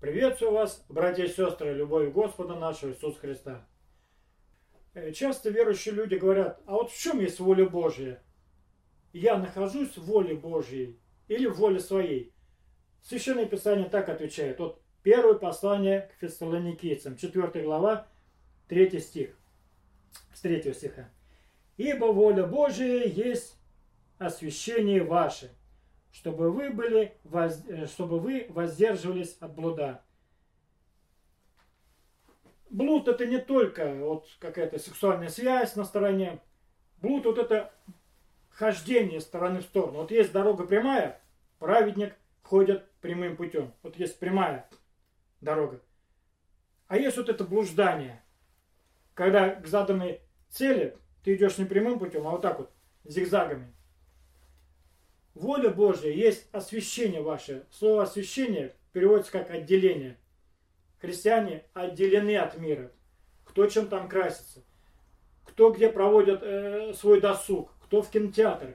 Приветствую вас, братья и сестры, любовь Господа нашего Иисуса Христа. Э, часто верующие люди говорят, а вот в чем есть воля Божья? Я нахожусь в воле Божьей или в воле своей? Священное Писание так отвечает. Вот первое послание к фессалоникийцам, 4 глава, 3 стих, с 3 стиха. «Ибо воля Божия есть освящение ваше, чтобы вы, были, э, чтобы вы воздерживались от блуда. Блуд это не только вот какая-то сексуальная связь на стороне. Блуд вот это хождение стороны в сторону. Вот есть дорога прямая, праведник ходит прямым путем. Вот есть прямая дорога. А есть вот это блуждание, когда к заданной цели ты идешь не прямым путем, а вот так вот, зигзагами. Воля Божья есть освящение ваше. Слово освящение переводится как отделение. Христиане отделены от мира. Кто чем там красится. Кто где проводит э, свой досуг. Кто в кинотеатрах.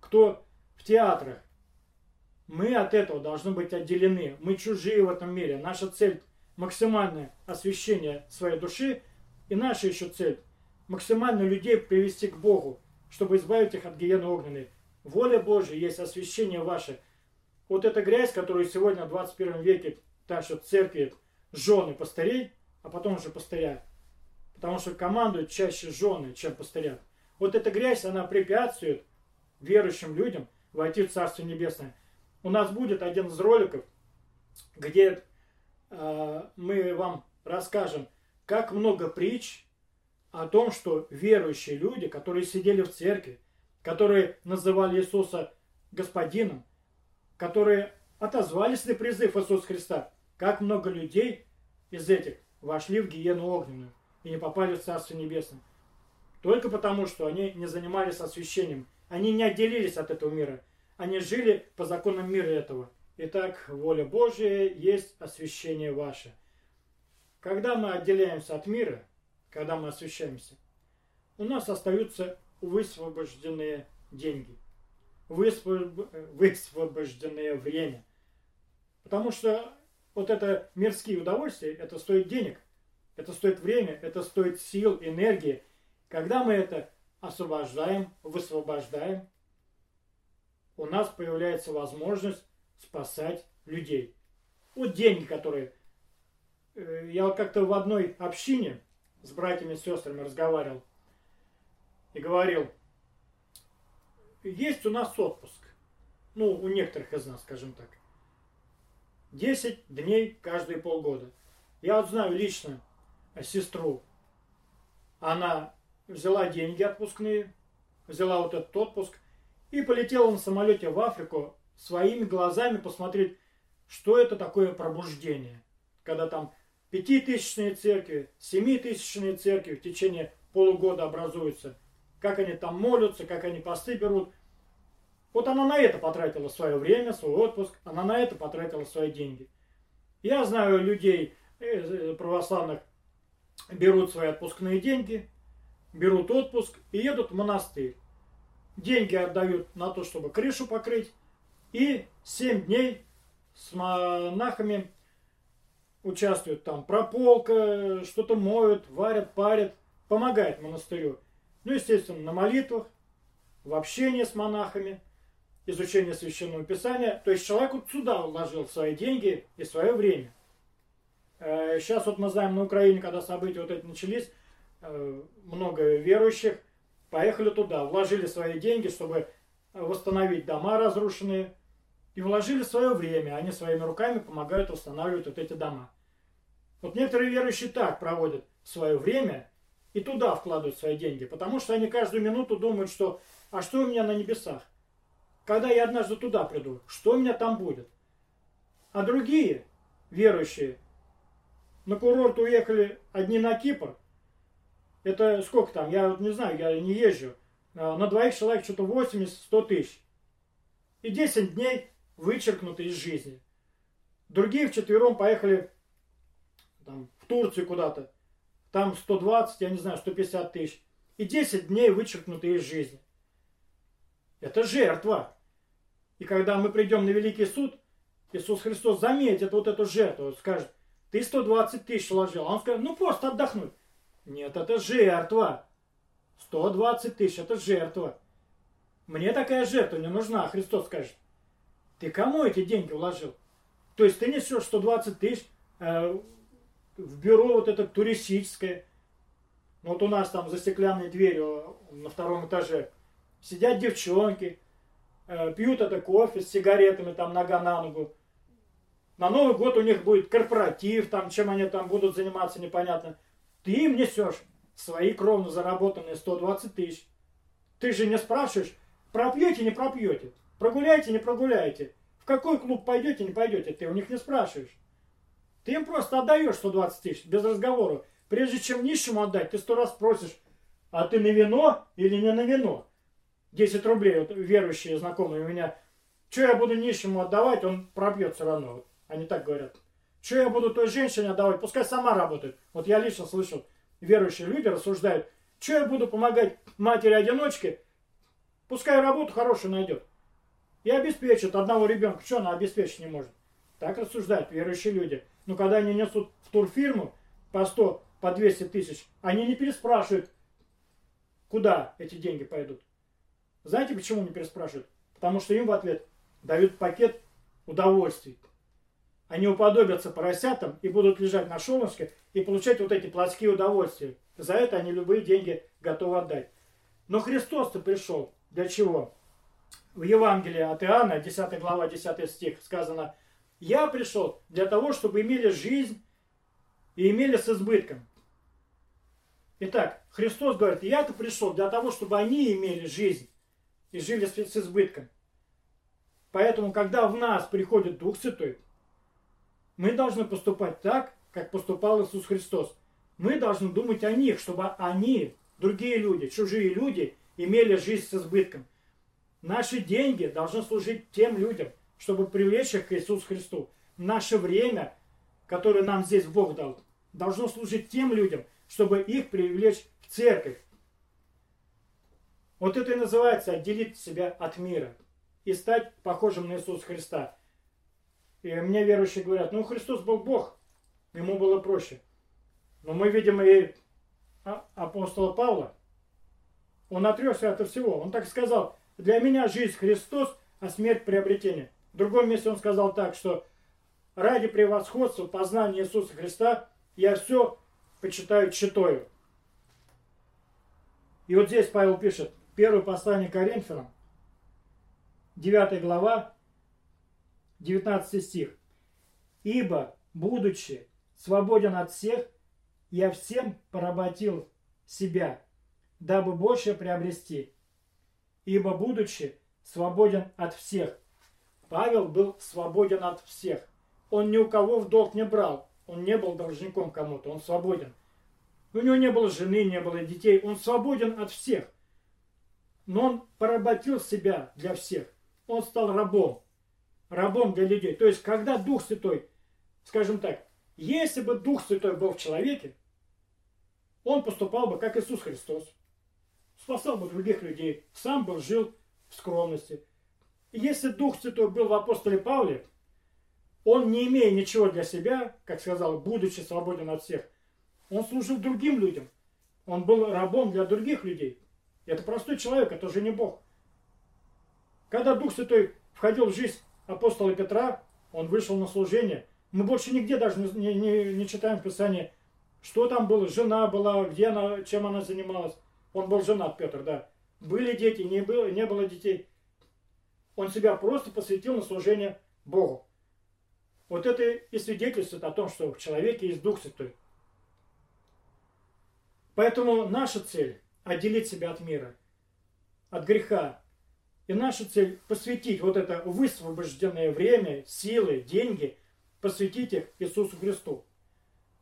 Кто в театрах. Мы от этого должны быть отделены. Мы чужие в этом мире. Наша цель максимальное освящение своей души. И наша еще цель максимально людей привести к Богу, чтобы избавить их от гиены огненной. Воля Божья есть освящение ваше. Вот эта грязь, которую сегодня в 21 веке тащат церкви жены пастырей, а потом уже пастыря. Потому что командуют чаще жены, чем пастыря. Вот эта грязь, она препятствует верующим людям войти в Царство Небесное. У нас будет один из роликов, где э, мы вам расскажем, как много притч о том, что верующие люди, которые сидели в церкви, которые называли Иисуса Господином, которые отозвались на призыв Иисуса Христа. Как много людей из этих вошли в гиену огненную и не попали в Царство Небесное. Только потому, что они не занимались освящением. Они не отделились от этого мира. Они жили по законам мира этого. Итак, воля Божия есть освящение ваше. Когда мы отделяемся от мира, когда мы освящаемся, у нас остаются высвобожденные деньги, высвобожденное время. Потому что вот это мирские удовольствия, это стоит денег, это стоит время, это стоит сил, энергии. Когда мы это освобождаем, высвобождаем, у нас появляется возможность спасать людей. Вот деньги, которые... Э, я как-то в одной общине с братьями и сестрами разговаривал и говорил, есть у нас отпуск. Ну, у некоторых из нас, скажем так. 10 дней каждые полгода. Я вот знаю лично сестру. Она взяла деньги отпускные, взяла вот этот отпуск и полетела на самолете в Африку своими глазами посмотреть, что это такое пробуждение. Когда там пятитысячные церкви, семитысячные церкви в течение полугода образуются как они там молятся, как они посты берут. Вот она на это потратила свое время, свой отпуск, она на это потратила свои деньги. Я знаю людей э, э, православных, берут свои отпускные деньги, берут отпуск и едут в монастырь. Деньги отдают на то, чтобы крышу покрыть, и 7 дней с монахами участвуют там прополка, что-то моют, варят, парят, помогают монастырю. Ну, естественно, на молитвах, в общении с монахами, изучение священного писания. То есть человек вот сюда вложил свои деньги и свое время. Сейчас э, вот мы знаем на Украине, когда события вот эти начались, э, много верующих поехали туда, вложили свои деньги, чтобы восстановить дома разрушенные, и вложили свое время. Они своими руками помогают восстанавливать вот эти дома. Вот некоторые верующие так проводят свое время и туда вкладывают свои деньги, потому что они каждую минуту думают, что а что у меня на небесах? Когда я однажды туда приду, что у меня там будет? А другие верующие на курорт уехали одни на Кипр. Это сколько там? Я вот не знаю, я не езжу. А, на двоих человек что-то 80-100 тысяч. И 10 дней вычеркнуты из жизни. Другие вчетвером поехали там, в Турцию куда-то там 120, я не знаю, 150 тысяч. И 10 дней вычеркнуты из жизни. Это жертва. И когда мы придем на Великий суд, Иисус Христос заметит вот эту жертву, скажет, ты 120 тысяч вложил. А он скажет, ну просто отдохнуть. Нет, это жертва. 120 тысяч, это жертва. Мне такая жертва не нужна. Христос скажет, ты кому эти деньги вложил? То есть ты несешь 120 тысяч э, в бюро вот это туристическое. Вот у нас там за стеклянной дверью на втором этаже сидят девчонки, э, пьют это кофе с сигаретами, там нога на ногу. На Новый год у них будет корпоратив, там, чем они там будут заниматься, непонятно. Ты им несешь свои кровно заработанные 120 тысяч. Ты же не спрашиваешь, пропьете, не пропьете, прогуляете, не прогуляете, в какой клуб пойдете, не пойдете, ты у них не спрашиваешь. Ты им просто отдаешь 120 тысяч, без разговора. Прежде чем нищему отдать, ты сто раз просишь, а ты на вино или не на вино? 10 рублей, вот верующие знакомые у меня, что я буду нищему отдавать, он пропьет все равно. Они так говорят. Что я буду той женщине отдавать? Пускай сама работает. Вот я лично слышал, верующие люди рассуждают, что я буду помогать матери-одиночке, пускай работу хорошую найдет. И обеспечит одного ребенка. Что она обеспечить не может? Так рассуждают верующие люди. Но когда они несут в турфирму по 100, по 200 тысяч, они не переспрашивают, куда эти деньги пойдут. Знаете, почему не переспрашивают? Потому что им в ответ дают пакет удовольствий. Они уподобятся поросятам и будут лежать на солнышке и получать вот эти плотские удовольствия. За это они любые деньги готовы отдать. Но Христос-то пришел для чего? В Евангелии от Иоанна, 10 глава, 10 стих, сказано, «Я пришел для того, чтобы имели жизнь и имели с избытком». Итак, Христос говорит, я-то пришел для того, чтобы они имели жизнь и жили с избытком. Поэтому, когда в нас приходит Дух Святой, мы должны поступать так, как поступал Иисус Христос. Мы должны думать о них, чтобы они, другие люди, чужие люди, имели жизнь с избытком. Наши деньги должны служить тем людям, чтобы привлечь их к Иисусу Христу. Наше время, которое нам здесь Бог дал, должно служить тем людям, чтобы их привлечь в церковь. Вот это и называется отделить себя от мира и стать похожим на Иисуса Христа. И мне верующие говорят, ну Христос был Бог, ему было проще. Но мы видим и а, апостола Павла, он отрекся от всего. Он так сказал, для меня жизнь Христос, а смерть приобретение. В другом месте он сказал так, что ради превосходства познания Иисуса Христа я все почитаю читаю. И вот здесь Павел пишет, первое послание Коринфянам, 9 глава, 19 стих. «Ибо, будучи свободен от всех, я всем поработил себя, дабы больше приобрести. Ибо, будучи свободен от всех». Павел был свободен от всех. Он ни у кого в долг не брал. Он не был должником кому-то. Он свободен. У него не было жены, не было детей. Он свободен от всех. Но он поработил себя для всех. Он стал рабом рабом для людей. То есть, когда Дух Святой, скажем так, если бы Дух Святой был в человеке, он поступал бы как Иисус Христос. Спасал бы других людей. Сам бы жил в скромности. Если Дух Святой был в апостоле Павле, он, не имея ничего для себя, как сказал, будучи свободен от всех, он служил другим людям. Он был рабом для других людей. Это простой человек, это же не Бог. Когда Дух Святой входил в жизнь апостола Петра, он вышел на служение. Мы больше нигде даже не, не, не читаем в Писании, что там было, жена была, где она, чем она занималась. Он был женат, Петр, да. Были дети, не было, не было детей. Он себя просто посвятил на служение Богу. Вот это и свидетельствует о том, что в человеке есть Дух Святой. Поэтому наша цель – отделить себя от мира, от греха, и наша цель посвятить вот это высвобожденное время, силы, деньги, посвятить их Иисусу Христу.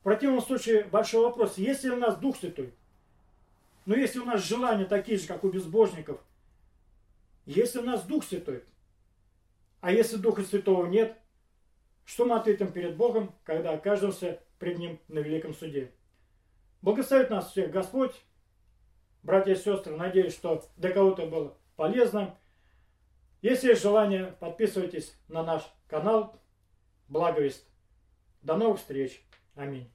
В противном случае большой вопрос, есть ли у нас Дух Святой? Но если у нас желания такие же, как у безбожников, если у нас Дух Святой, а если Духа Святого нет, что мы ответим перед Богом, когда окажемся пред Ним на Великом Суде? Благословит нас всех Господь. Братья и сестры, надеюсь, что для кого-то было полезно. Если есть желание, подписывайтесь на наш канал. благовест. До новых встреч. Аминь.